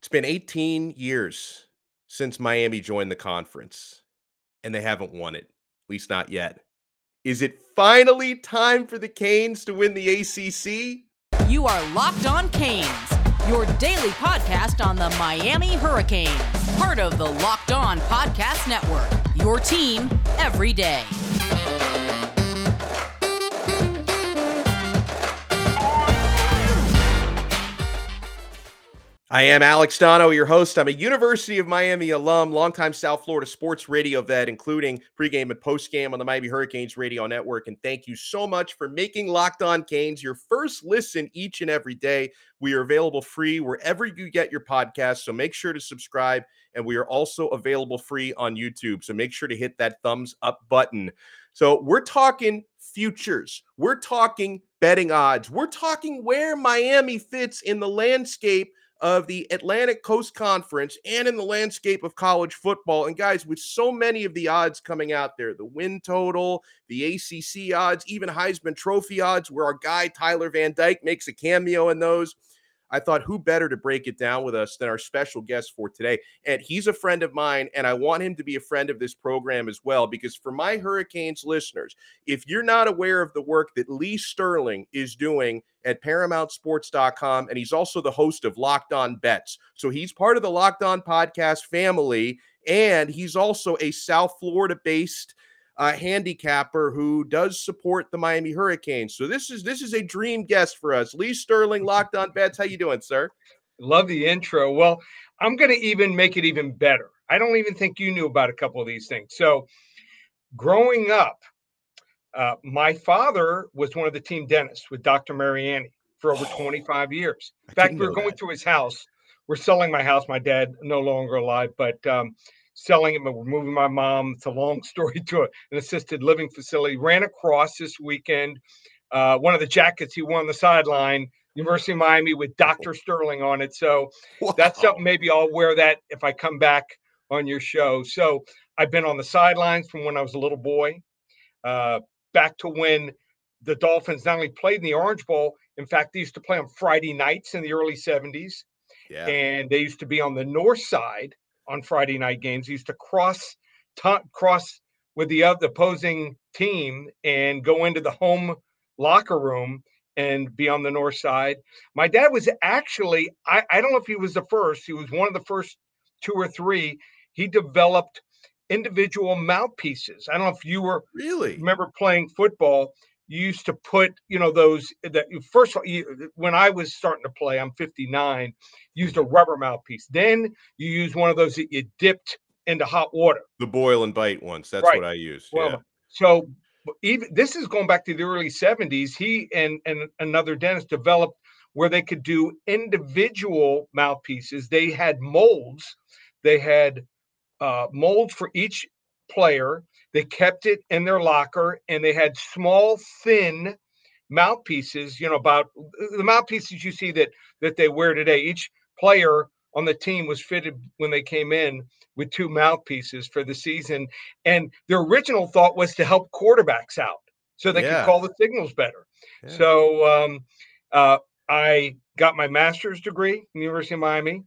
It's been 18 years since Miami joined the conference, and they haven't won it, at least not yet. Is it finally time for the Canes to win the ACC? You are Locked On Canes, your daily podcast on the Miami Hurricanes, part of the Locked On Podcast Network. Your team every day. I am Alex Donno, your host. I'm a University of Miami alum, longtime South Florida sports radio vet, including pregame and postgame on the Miami Hurricanes radio network. And thank you so much for making Locked On Canes your first listen each and every day. We are available free wherever you get your podcast. So make sure to subscribe. And we are also available free on YouTube. So make sure to hit that thumbs up button. So we're talking futures, we're talking betting odds, we're talking where Miami fits in the landscape of the Atlantic Coast Conference and in the landscape of college football. And guys, with so many of the odds coming out there, the win total, the ACC odds, even Heisman Trophy odds, where our guy Tyler Van Dyke makes a cameo in those. I thought, who better to break it down with us than our special guest for today? And he's a friend of mine, and I want him to be a friend of this program as well. Because for my Hurricanes listeners, if you're not aware of the work that Lee Sterling is doing at ParamountSports.com, and he's also the host of Locked On Bets. So he's part of the Locked On podcast family, and he's also a South Florida based uh, handicapper who does support the Miami Hurricanes. So this is this is a dream guest for us. Lee Sterling, Locked On Bets. How you doing, sir? Love the intro. Well, I'm going to even make it even better. I don't even think you knew about a couple of these things. So, growing up, uh, my father was one of the team dentists with Dr. Mariani for over 25 years. In fact, we were going that. through his house. We're selling my house. My dad no longer alive, but um, selling it, but we're moving my mom. It's a long story to an assisted living facility. Ran across this weekend uh, one of the jackets he wore on the sideline, University of Miami with Dr. Sterling on it. So wow. that's something maybe I'll wear that if I come back on your show. So I've been on the sidelines from when I was a little boy, uh, back to when the Dolphins not only played in the Orange Bowl, in fact, they used to play on Friday nights in the early 70s. Yeah. And they used to be on the north side on Friday night games. He used to cross t- cross with the opposing team and go into the home locker room and be on the north side. My dad was actually, I, I don't know if he was the first, he was one of the first two or three. He developed individual mouthpieces. I don't know if you were really remember playing football you used to put you know those that you first you, when i was starting to play i'm 59 used a rubber mouthpiece. Then you use one of those that you dipped into hot water. The boil and bite ones that's right. what i used well, yeah. so even this is going back to the early 70s he and and another dentist developed where they could do individual mouthpieces. They had molds. They had uh, molds for each player they kept it in their locker and they had small, thin mouthpieces, you know, about the mouthpieces you see that that they wear today. Each player on the team was fitted when they came in with two mouthpieces for the season. And their original thought was to help quarterbacks out so they yeah. could call the signals better. Yeah. So um, uh, I got my master's degree from the University of Miami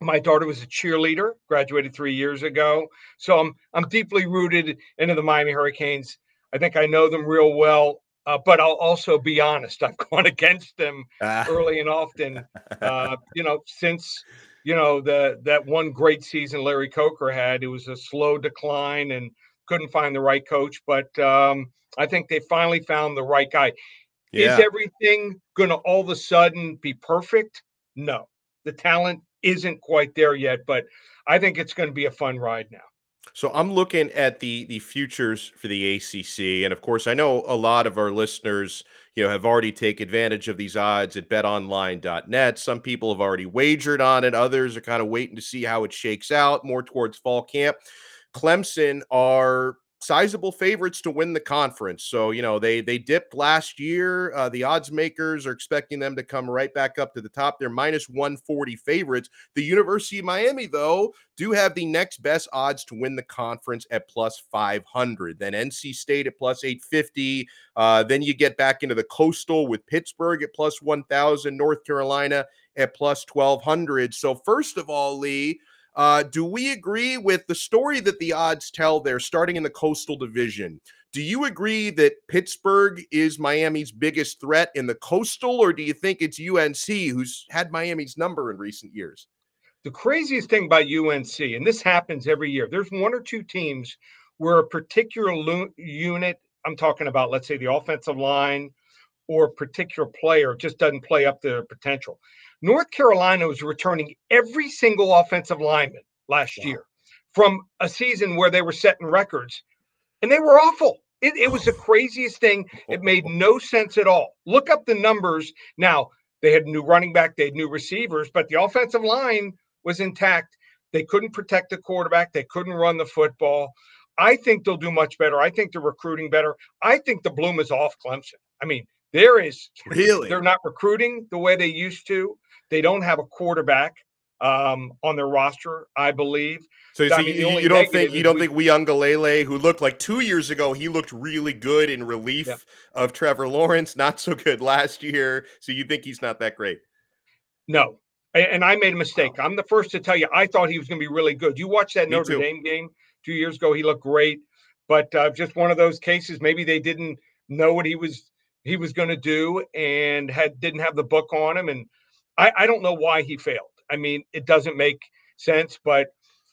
my daughter was a cheerleader graduated three years ago. So i'm i'm deeply rooted into the miami hurricanes. I think i know them real well uh, but i'll also be honest i've gone against them ah. early and often. Uh, you know since you know the that one great season larry coker had it was a slow decline and couldn't find the right coach but um, i think they finally found the right guy. Yeah. is everything going to all of a sudden be perfect? No. The talent isn't quite there yet, but I think it's going to be a fun ride now. So I'm looking at the the futures for the ACC, and of course, I know a lot of our listeners, you know, have already taken advantage of these odds at BetOnline.net. Some people have already wagered on it; others are kind of waiting to see how it shakes out, more towards fall camp. Clemson are sizable favorites to win the conference. So, you know, they they dipped last year. Uh, the odds makers are expecting them to come right back up to the top. They're minus 140 favorites. The University of Miami, though, do have the next best odds to win the conference at plus 500. Then NC State at plus 850. Uh, then you get back into the coastal with Pittsburgh at plus 1000, North Carolina at plus 1200. So, first of all, Lee, uh, do we agree with the story that the odds tell there, starting in the Coastal Division? Do you agree that Pittsburgh is Miami's biggest threat in the Coastal, or do you think it's UNC who's had Miami's number in recent years? The craziest thing about UNC, and this happens every year, there's one or two teams where a particular lo- unit, I'm talking about, let's say the offensive line or a particular player, just doesn't play up to their potential. North Carolina was returning every single offensive lineman last wow. year from a season where they were setting records, and they were awful. It, it was the craziest thing. It made oh. no sense at all. Look up the numbers. Now, they had new running back, they had new receivers, but the offensive line was intact. They couldn't protect the quarterback, they couldn't run the football. I think they'll do much better. I think they're recruiting better. I think the bloom is off Clemson. I mean, there is really they're not recruiting the way they used to. They don't have a quarterback um, on their roster, I believe. So, so I mean, you, you don't think you don't we, think Uiagalelei, who looked like two years ago, he looked really good in relief yeah. of Trevor Lawrence, not so good last year. So you think he's not that great? No, and I made a mistake. I'm the first to tell you. I thought he was going to be really good. You watched that Me Notre too. Dame game two years ago. He looked great, but uh, just one of those cases. Maybe they didn't know what he was he was going to do and had didn't have the book on him. And I, I don't know why he failed. I mean, it doesn't make sense, but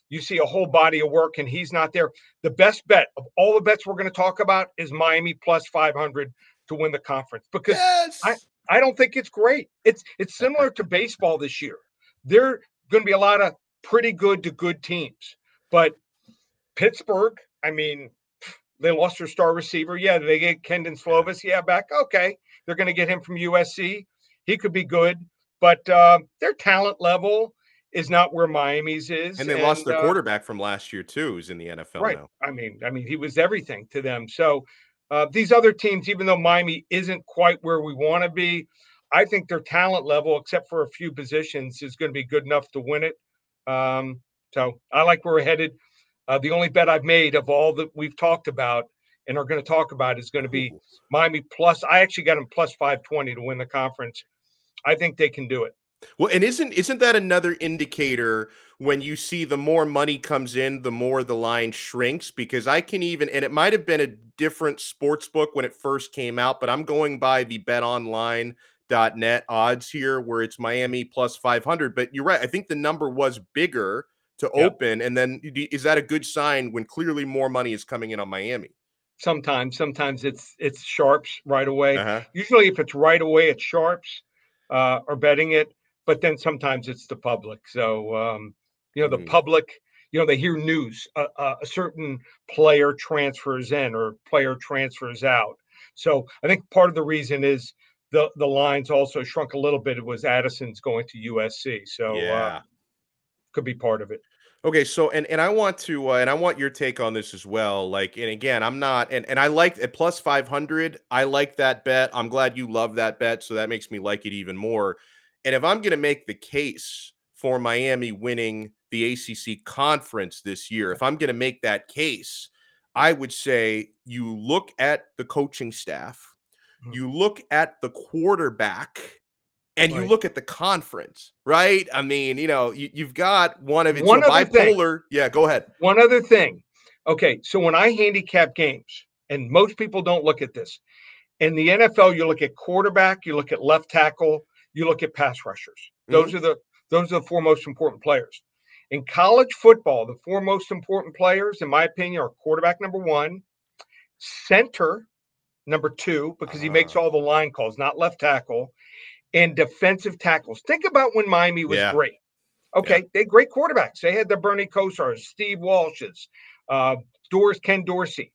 you see a whole body of work and he's not there. The best bet of all the bets we're going to talk about is Miami plus 500 to win the conference because yes. I, I don't think it's great. It's it's similar to baseball this year. There are going to be a lot of pretty good to good teams, but Pittsburgh, I mean, they lost their star receiver. Yeah, they get Kedon Slovis. Yeah, back. Okay, they're going to get him from USC. He could be good, but uh, their talent level is not where Miami's is. And they and, lost their uh, quarterback from last year too, who's in the NFL right. now. I mean, I mean, he was everything to them. So uh, these other teams, even though Miami isn't quite where we want to be, I think their talent level, except for a few positions, is going to be good enough to win it. Um, so I like where we're headed. Uh, the only bet I've made of all that we've talked about and are going to talk about is going to be Miami plus. I actually got them plus 520 to win the conference. I think they can do it. Well, and isn't isn't that another indicator when you see the more money comes in, the more the line shrinks? Because I can even, and it might have been a different sports book when it first came out, but I'm going by the betonline.net odds here where it's Miami plus 500. But you're right. I think the number was bigger to yep. open. And then is that a good sign when clearly more money is coming in on Miami? Sometimes, sometimes it's it's sharps right away. Uh-huh. Usually, if it's right away, it's sharps uh, are betting it. But then sometimes it's the public. So um, you know, the mm. public, you know, they hear news uh, uh, a certain player transfers in or player transfers out. So I think part of the reason is the the lines also shrunk a little bit. It was Addison's going to USC. So uh, yeah could be part of it. Okay, so and and I want to uh, and I want your take on this as well. Like, and again, I'm not and and I like at plus five hundred. I like that bet. I'm glad you love that bet, so that makes me like it even more. And if I'm going to make the case for Miami winning the ACC conference this year, if I'm going to make that case, I would say you look at the coaching staff, mm-hmm. you look at the quarterback and right. you look at the conference, right? I mean, you know, you, have got one of it's one bipolar. Thing. Yeah, go ahead. One other thing. Okay, so when I handicap games, and most people don't look at this, in the NFL, you look at quarterback, you look at left tackle, you look at pass rushers. Those mm-hmm. are the those are the four most important players. In college football, the four most important players, in my opinion, are quarterback number one, center number two, because he makes ah. all the line calls, not left tackle, and defensive tackles. Think about when Miami was yeah. great. Okay, yeah. they had great quarterbacks. They had the Bernie Kosars, Steve Walsh's, uh, Doris Ken Dorsey,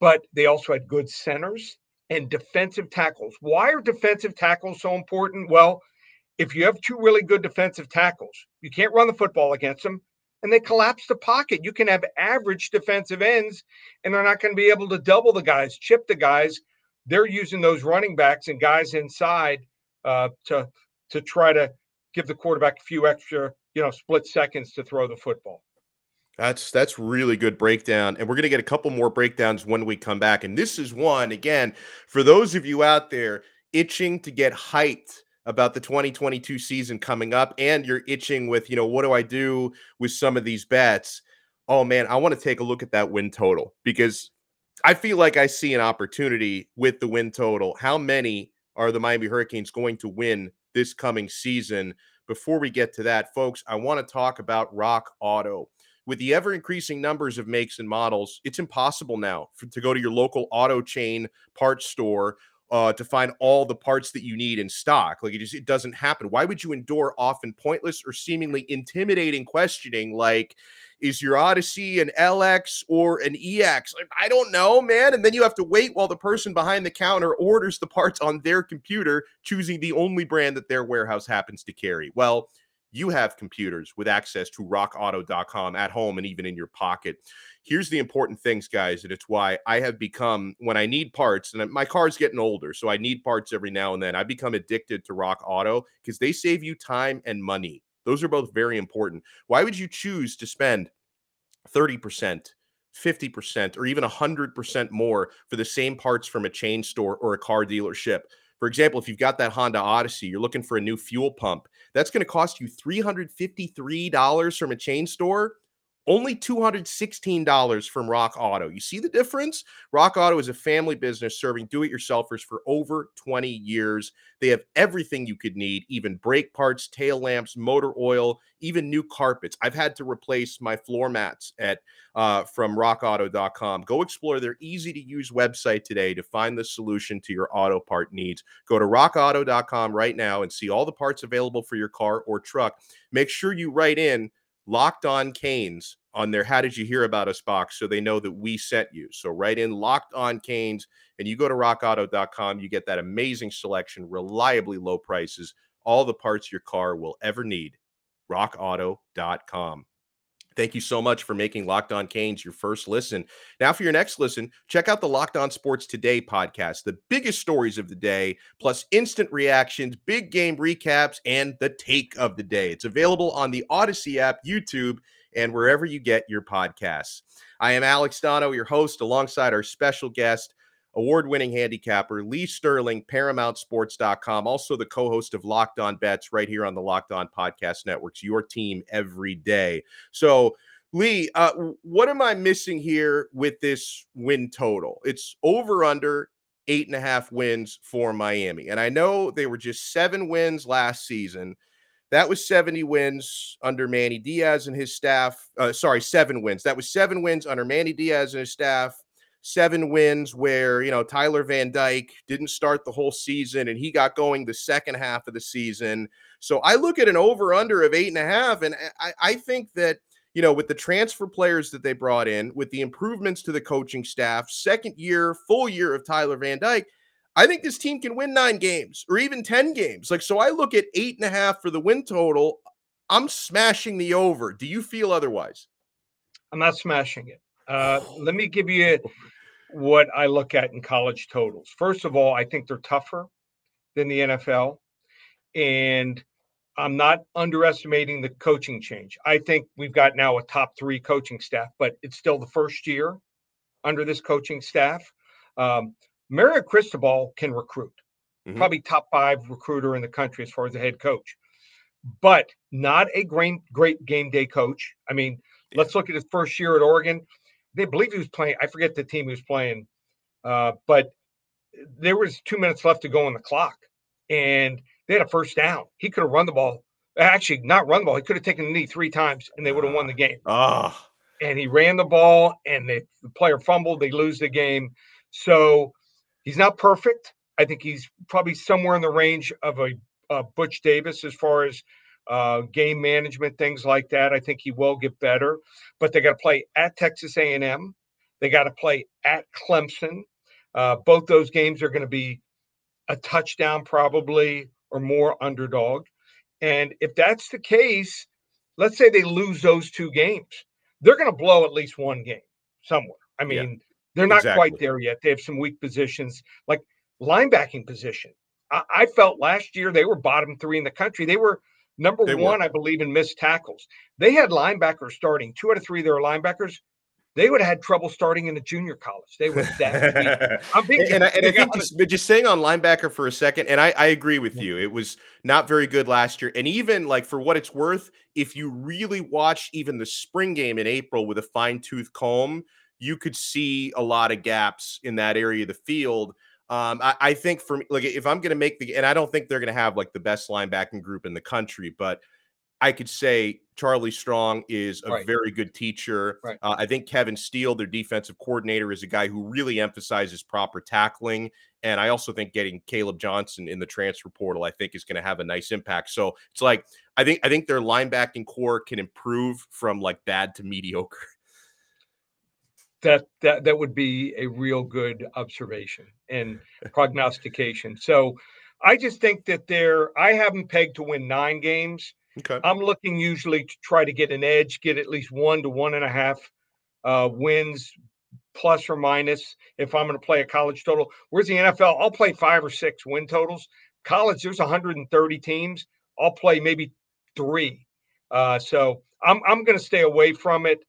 but they also had good centers and defensive tackles. Why are defensive tackles so important? Well, if you have two really good defensive tackles, you can't run the football against them, and they collapse the pocket. You can have average defensive ends, and they're not going to be able to double the guys, chip the guys. They're using those running backs and guys inside uh, to to try to give the quarterback a few extra, you know, split seconds to throw the football. That's that's really good breakdown, and we're going to get a couple more breakdowns when we come back. And this is one again for those of you out there itching to get hyped about the 2022 season coming up and you're itching with, you know, what do I do with some of these bets? Oh man, I want to take a look at that win total because I feel like I see an opportunity with the win total. How many are the Miami Hurricanes going to win this coming season? Before we get to that, folks, I want to talk about Rock Auto. With the ever increasing numbers of makes and models, it's impossible now for, to go to your local auto chain parts store uh, to find all the parts that you need in stock. Like it just it doesn't happen. Why would you endure often pointless or seemingly intimidating questioning like is your Odyssey an LX or an EX? I don't know, man. And then you have to wait while the person behind the counter orders the parts on their computer, choosing the only brand that their warehouse happens to carry. Well, you have computers with access to rockauto.com at home and even in your pocket. Here's the important things, guys, and it's why I have become, when I need parts, and my car's getting older, so I need parts every now and then. I become addicted to Rock Auto because they save you time and money. Those are both very important. Why would you choose to spend 30%, 50%, or even 100% more for the same parts from a chain store or a car dealership? For example, if you've got that Honda Odyssey, you're looking for a new fuel pump, that's going to cost you $353 from a chain store only $216 from Rock Auto. You see the difference? Rock Auto is a family business serving do it yourselfers for over 20 years. They have everything you could need, even brake parts, tail lamps, motor oil, even new carpets. I've had to replace my floor mats at uh, from rockauto.com. Go explore their easy to use website today to find the solution to your auto part needs. Go to rockauto.com right now and see all the parts available for your car or truck. Make sure you write in locked on Canes on their How Did You Hear About Us box so they know that we sent you. So write in locked on Canes and you go to rockauto.com. You get that amazing selection, reliably low prices, all the parts your car will ever need. rockauto.com. Thank you so much for making Locked On Canes your first listen. Now, for your next listen, check out the Locked On Sports Today podcast, the biggest stories of the day, plus instant reactions, big game recaps, and the take of the day. It's available on the Audacy app, YouTube, and wherever you get your podcasts. I am Alex Donno, your host, alongside our special guest, award winning handicapper, Lee Sterling, ParamountSports.com, also the co host of Locked On Bets right here on the Locked On Podcast Networks, your team every day. So, Lee, uh, what am I missing here with this win total? It's over under eight and a half wins for Miami. And I know they were just seven wins last season. That was 70 wins under Manny Diaz and his staff. Uh, sorry, seven wins. That was seven wins under Manny Diaz and his staff seven wins where you know Tyler Van Dyke didn't start the whole season and he got going the second half of the season. So I look at an over under of eight and a half, and I, I think that you know with the transfer players that they brought in, with the improvements to the coaching staff, second year, full year of Tyler Van Dyke. I think this team can win nine games or even 10 games. Like, so I look at eight and a half for the win total. I'm smashing the over. Do you feel otherwise? I'm not smashing it. Uh, let me give you what I look at in college totals. First of all, I think they're tougher than the NFL. And I'm not underestimating the coaching change. I think we've got now a top three coaching staff, but it's still the first year under this coaching staff. Um, Mario Cristobal can recruit, mm-hmm. probably top five recruiter in the country as far as the head coach, but not a great, great game day coach. I mean, yeah. let's look at his first year at Oregon they believe he was playing. I forget the team he was playing, uh, but there was two minutes left to go on the clock, and they had a first down. He could have run the ball. Actually, not run the ball. He could have taken the knee three times, and they would have won the game. Ah. And he ran the ball, and they, the player fumbled. They lose the game. So he's not perfect. I think he's probably somewhere in the range of a, a Butch Davis as far as uh, game management, things like that. I think he will get better, but they got to play at Texas A&M. They got to play at Clemson. Uh, both those games are going to be a touchdown, probably or more underdog. And if that's the case, let's say they lose those two games, they're going to blow at least one game somewhere. I mean, yeah, they're not exactly. quite there yet. They have some weak positions, like linebacking position. I, I felt last year they were bottom three in the country. They were Number they one, were. I believe, in missed tackles. They had linebackers starting. Two out of three, their linebackers they would have had trouble starting in a junior college. They would that. I'm thinking, and, I, and I think just, just, saying on linebacker for a second, and I, I agree with you. It was not very good last year, and even like for what it's worth, if you really watch even the spring game in April with a fine tooth comb, you could see a lot of gaps in that area of the field. Um, I, I think for me, like if I'm going to make the, and I don't think they're going to have like the best linebacking group in the country, but I could say Charlie Strong is a right. very good teacher. Right. Uh, I think Kevin Steele, their defensive coordinator, is a guy who really emphasizes proper tackling. And I also think getting Caleb Johnson in the transfer portal, I think, is going to have a nice impact. So it's like I think I think their linebacking core can improve from like bad to mediocre. That that that would be a real good observation and prognostication. So I just think that they're I haven't pegged to win nine games. Okay. I'm looking usually to try to get an edge, get at least one to one and a half uh, wins, plus or minus. If I'm going to play a college total, where's the NFL? I'll play five or six win totals. College, there's 130 teams. I'll play maybe three. Uh, so I'm I'm going to stay away from it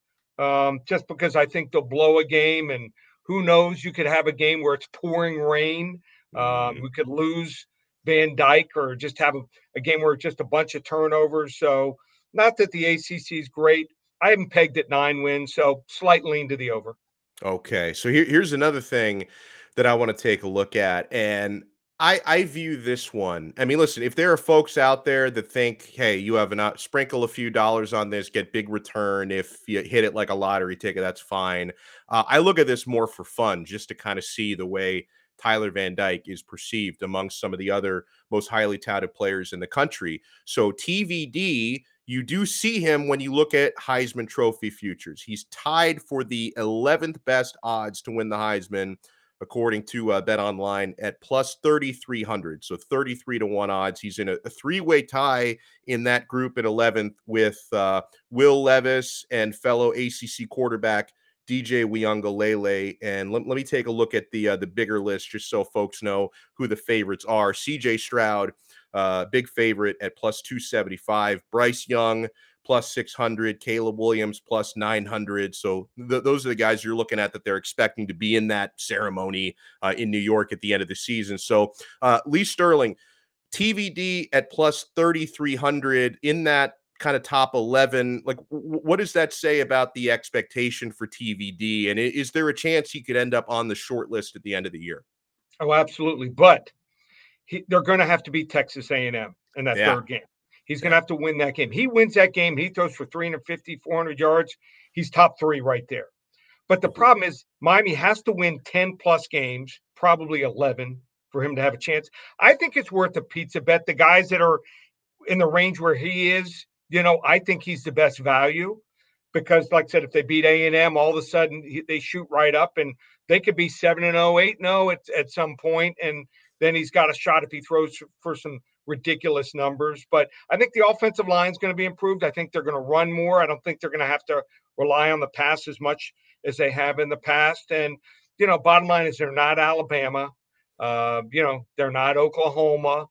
um, just because I think they'll blow a game, and who knows? You could have a game where it's pouring rain. Um, mm-hmm. We could lose Van Dyke or just have a, a game where it's just a bunch of turnovers. So, not that the ACC is great. I haven't pegged at nine wins, so slight lean to the over. Okay. So, here, here's another thing that I want to take a look at. And I, I view this one. I mean, listen, if there are folks out there that think, hey, you have a sprinkle a few dollars on this, get big return. If you hit it like a lottery ticket, that's fine. Uh, I look at this more for fun, just to kind of see the way Tyler Van Dyke is perceived amongst some of the other most highly touted players in the country. So TVD, you do see him when you look at Heisman Trophy futures. He's tied for the 11th best odds to win the Heisman, according to uh, Bet Online, at plus 3,300. So 33 to 1 odds. He's in a, a three way tie in that group at 11th with uh, Will Levis and fellow ACC quarterback DJ Uiagalelei. And let, let me take a look at the uh, the bigger list just so folks know who the favorites are. CJ Stroud, uh, big favorite at plus 275. Bryce Young plus 600. Caleb Williams plus 900. So th- those are the guys you're looking at that they're expecting to be in that ceremony uh, in New York at the end of the season. So uh, Lee Sterling. TVD at plus 3,300 in that kind of top 11 like w- what does that say about the expectation for tvd and is there a chance he could end up on the short list at the end of the year oh absolutely but he, they're going to have to beat texas a&m in that yeah. third game he's going to have to win that game. He wins that game he throws for 350 400 yards he's top three right there. But the problem is miami has to win 10 plus games probably 11 for him to have a chance. I think it's worth a pizza bet. The guys that are in the range where he is you know, I think he's the best value because, like I said, if they beat A and M, all of a sudden they shoot right up, and they could be seven and 0, 8 0 at at some point, and then he's got a shot if he throws for some ridiculous numbers. But I think the offensive line is going to be improved. I think they're going to run more. I don't think they're going to have to rely on the pass as much as they have in the past. And you know, bottom line is they're not Alabama. Uh, you know, they're not Oklahoma.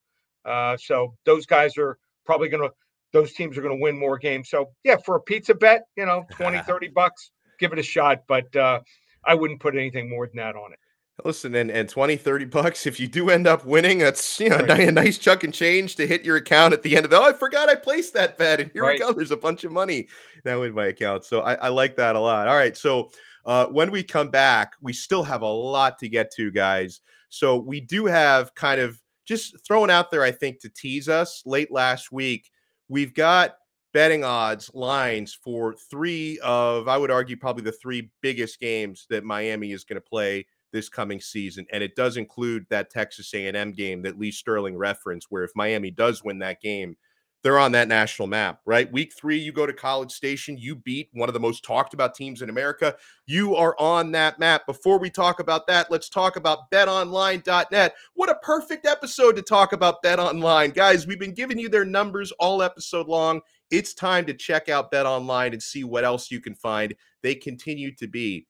Uh, so those guys are probably going to those teams are going to win more games. So yeah, for a pizza bet, you know, 20, 30 bucks, give it a shot. But uh, I wouldn't put anything more than that on it. Listen, and, and 20, 30 bucks, if you do end up winning, that's you know right. a nice chunk and change to hit your account at the end of the oh, I forgot I placed that bet. And here right. we go. There's a bunch of money now in my account. So I, I like that a lot. All right. So uh, when we come back, we still have a lot to get to, guys. So we do have kind of just thrown out there, I think, to tease us late last week we've got betting odds lines for three of i would argue probably the three biggest games that miami is going to play this coming season and it does include that texas a&m game that lee sterling referenced where if miami does win that game they're on that national map, right? Week three, you go to College Station, you beat one of the most talked about teams in America. You are on that map. Before we talk about that, let's talk about betonline.net. What a perfect episode to talk about betonline. Guys, we've been giving you their numbers all episode long. It's time to check out betonline and see what else you can find. They continue to be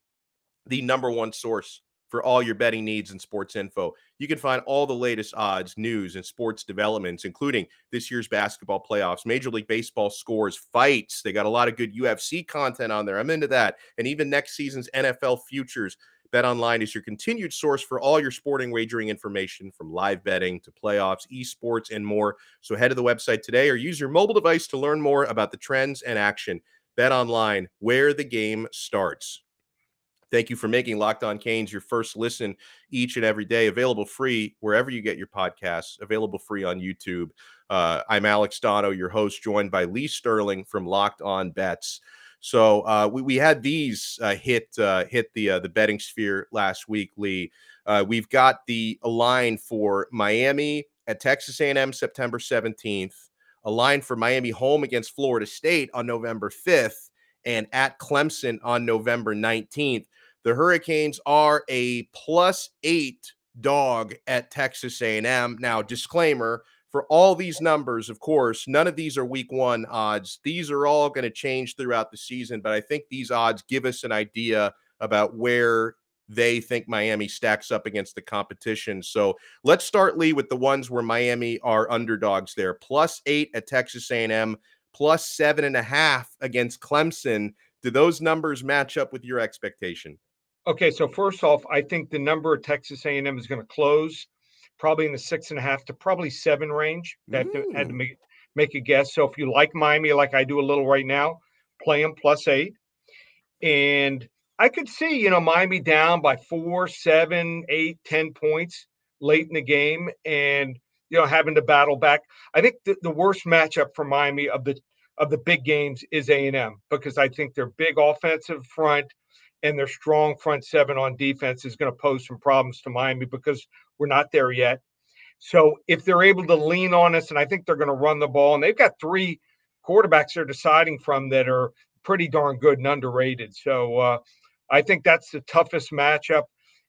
the number one source for all your betting needs and sports info. You can find all the latest odds, news, and sports developments, including this year's basketball playoffs, Major League Baseball scores, fights. They got a lot of good UFC content on there. I'm into that. And even next season's NFL futures. Bet Online is your continued source for all your sporting wagering information from live betting to playoffs, esports, and more. So head to the website today or use your mobile device to learn more about the trends and action. Bet Online, where the game starts. Thank you for making Locked On Canes your first listen each and every day. Available free wherever you get your podcasts, available free on YouTube. Uh, I'm Alex Donno, your host, joined by Lee Sterling from Locked On Bets. So uh, we, we had these uh, hit uh, hit the uh, the betting sphere last week, Lee. Uh, we've got the line for Miami at Texas A&M September 17th, a line for Miami home against Florida State on November 5th, and at Clemson on November 19th. The Hurricanes are a plus eight dog at Texas A&M. Now, disclaimer: for all these numbers, of course, none of these are week one odds. These are all going to change throughout the season, but I think these odds give us an idea about where they think Miami stacks up against the competition. So let's start, Lee, with the ones where Miami are underdogs there. Plus eight at Texas A&M, plus seven and a half against Clemson. Do those numbers match up with your expectation? Okay, so first off, I think the number of Texas A&M is going to close probably in the six and a half to probably seven range. That mm. had to make, make a guess. So if you like Miami, like I do a little right now, play them plus eight. And I could see, you know, Miami down by four, seven, eight, ten points late in the game, and you know having to battle back. I think the, the worst matchup for Miami of the of the big games is A and M because I think their big offensive front and their strong front seven on defense is going to pose some problems to Miami because we're not there yet. So if they're able to lean on us, and I think they're going to run the ball, and they've got three quarterbacks they're deciding from that are pretty darn good and underrated. So uh, I think that's the toughest matchup.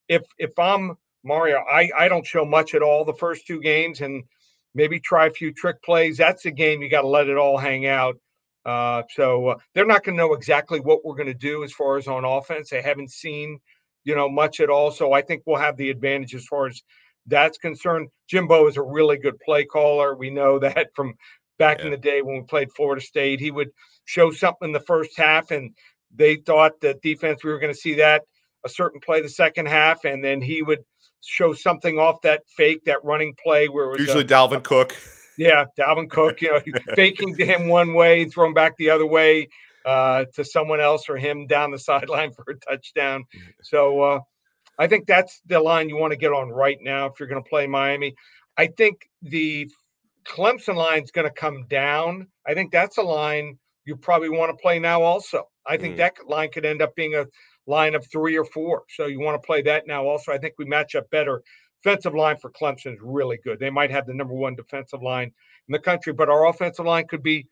If if I'm Mario, I, I don't show much at all the first two games and maybe try a few trick plays. That's a game you got to let it all hang out. Uh, so uh, they're not going to know exactly what we're going to do as far as on offense. They haven't seen, you know, much at all. So I think we'll have the advantage as far as that's concerned. Jimbo is a really good play caller. We know that from back yeah. in the day when we played Florida State. He would show something in the first half, and they thought that defense we were going to see that a certain play the second half, and then he would show something off that fake, that running play where it was usually a, Dalvin a, Cook. Yeah, Dalvin Cook, you know, faking to him one way, throwing back the other way uh, to someone else or him down the sideline for a touchdown. So uh, I think that's the line you want to get on right now if you're going to play Miami. I think the Clemson line is going to come down. I think that's a line you probably want to play now also. I think mm. that line could end up being a line of three or four. So you want to play that now also. I think we match up better defensive line for Clemson is really good. They might have the number one defensive line in the country, but our offensive line could be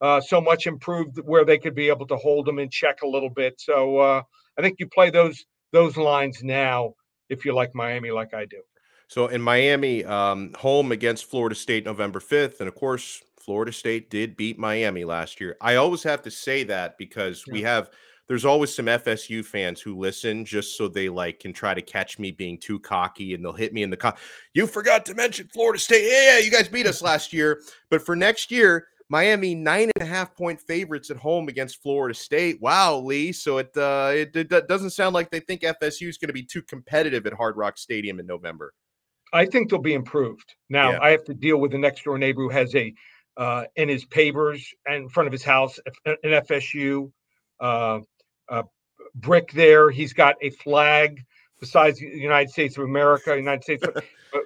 uh, so much improved where they could be able to hold them in check a little bit. So uh, I think you play those those lines now if you like Miami, like I do. So in Miami, um, home against Florida State November fifth, and of course Florida State did beat Miami last year. I always have to say that because yeah. we have there's always some FSU fans who listen just so they like can try to catch me being too cocky and they'll hit me in the co- you forgot to mention Florida State. Yeah, yeah, you guys beat us last year. But for next year, Miami nine and a half point favorites at home against Florida State. Wow, Lee. So it uh, it, it doesn't sound like they think FSU is going to be too competitive at Hard Rock Stadium in November. I think they'll be improved. Now yeah. I have to deal with the next door neighbor who has a uh, in his pavers in front of his house an FSU uh, uh, brick there. He's got a flag besides the United States of America, United States. Uh,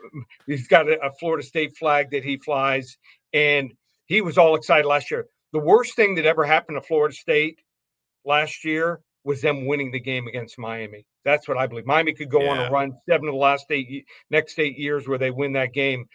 he's got a, a, Florida State flag that he flies, and he was all excited last year. The worst thing that ever happened to Florida State last year was them winning the game against Miami. That's what I believe. Miami could go yeah. on a run seven of the last eight next eight years where they win that game.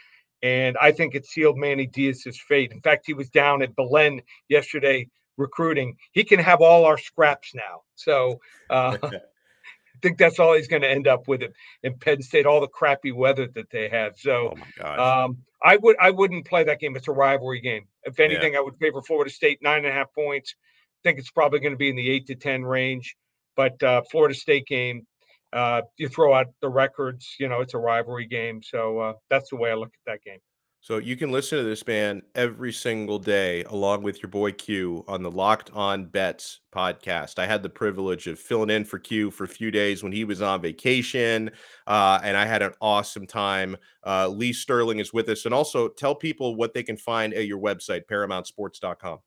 And I think it sealed Manny Diaz's fate. In fact, he was down at Belen yesterday recruiting. He can have all our scraps now. So uh, I think that's all he's going to end up with it in Penn State, all the crappy weather that they have. So oh um, I would I wouldn't play that game. It's a rivalry game. If anything, yeah. I would favor Florida State nine and a half points. I think it's probably going to be in the eight to ten range. But uh, Florida State game, uh, you throw out the records. You know, it's a rivalry game, so uh, that's the way I look at that game. So you can listen to this man every single day, along with your boy Q, on the Locked On Bets podcast. I had the privilege of filling in for Q for a few days when he was on vacation, uh, and I had an awesome time. Uh, Lee Sterling is with us, and also tell people what they can find at your website, ParamountSports.com.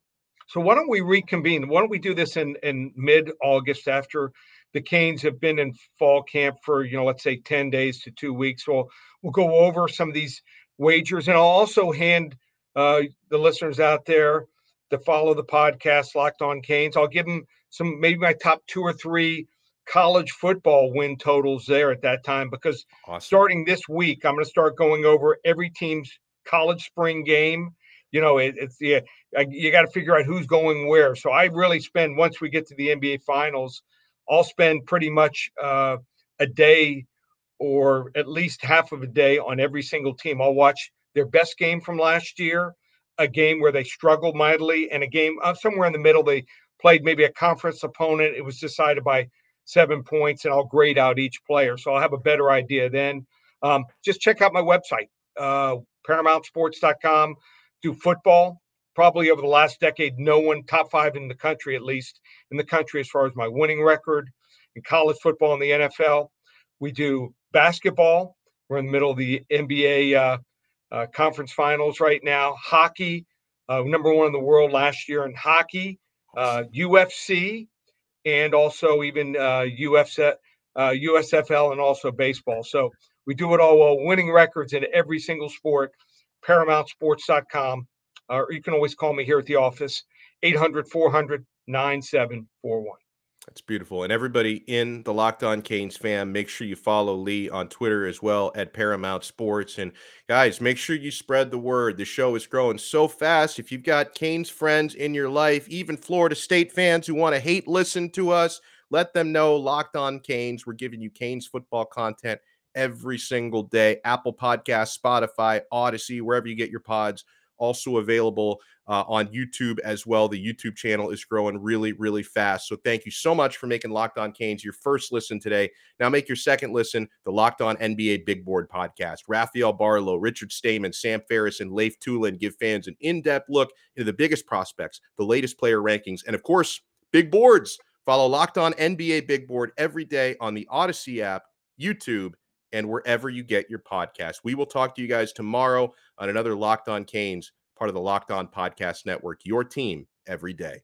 So why don't we reconvene? Why don't we do this in in mid August after the Canes have been in fall camp for you know let's say ten days to two weeks. We'll we'll go over some of these wagers. And I'll also hand uh, the listeners out there to follow the podcast Locked On Canes. I'll give them some maybe my top two or three college football win totals there at that time because awesome. starting this week, I'm going to start going over every team's college spring game. You know, it, it's yeah, you got to figure out who's going where. So I really spend once we get to the NBA finals, I'll spend pretty much uh, a day or at least half of a day on every single team. I'll watch their best game from last year, a game where they struggled mightily, and a game uh, somewhere in the middle. They played maybe a conference opponent. It was decided by seven points, and I'll grade out each player. So I'll have a better idea then. Um, just check out my website, uh, ParamountSports.com. Do football. Probably over the last decade, no one top five in the country, at least in the country, as far as my winning record in college football and the NFL. We do basketball. We're in the middle of the NBA uh, uh, conference finals right now. Hockey, uh, number one in the world last year in hockey. UFC, uh, and also even UFC, uh, USFL, uh, and also baseball. So we do it all while winning records in every single sport. ParamountSports.com. or you can always call me here at the office, 800 400 9741. That's beautiful. And everybody in the Locked On Canes fam, make sure you follow Lee on Twitter as well at Paramount Sports. And guys, make sure you spread the word. The show is growing so fast. If you've got Canes friends in your life, even Florida State fans who want to hate listen to us, let them know Locked On Canes. We're giving you Canes football content every single day. Apple Podcast, Spotify, Audacy, wherever you get your pods also available uh, on YouTube as well. The YouTube channel is growing really, really fast. So thank you so much for making Locked On Canes your first listen today. Now make your second listen the Locked On NBA Big Board podcast. Rafael Barlowe, Richard Stayman, Sam Ferris, and Leif Thulin give fans an in-depth look into the biggest prospects, the latest player rankings, and of course, big boards. Follow Locked On NBA Big Board every day on the Audacy app, YouTube, and wherever you get your podcast. We will talk to you guys tomorrow on another Locked On Canes, part of the Locked On Podcast Network, your team every day.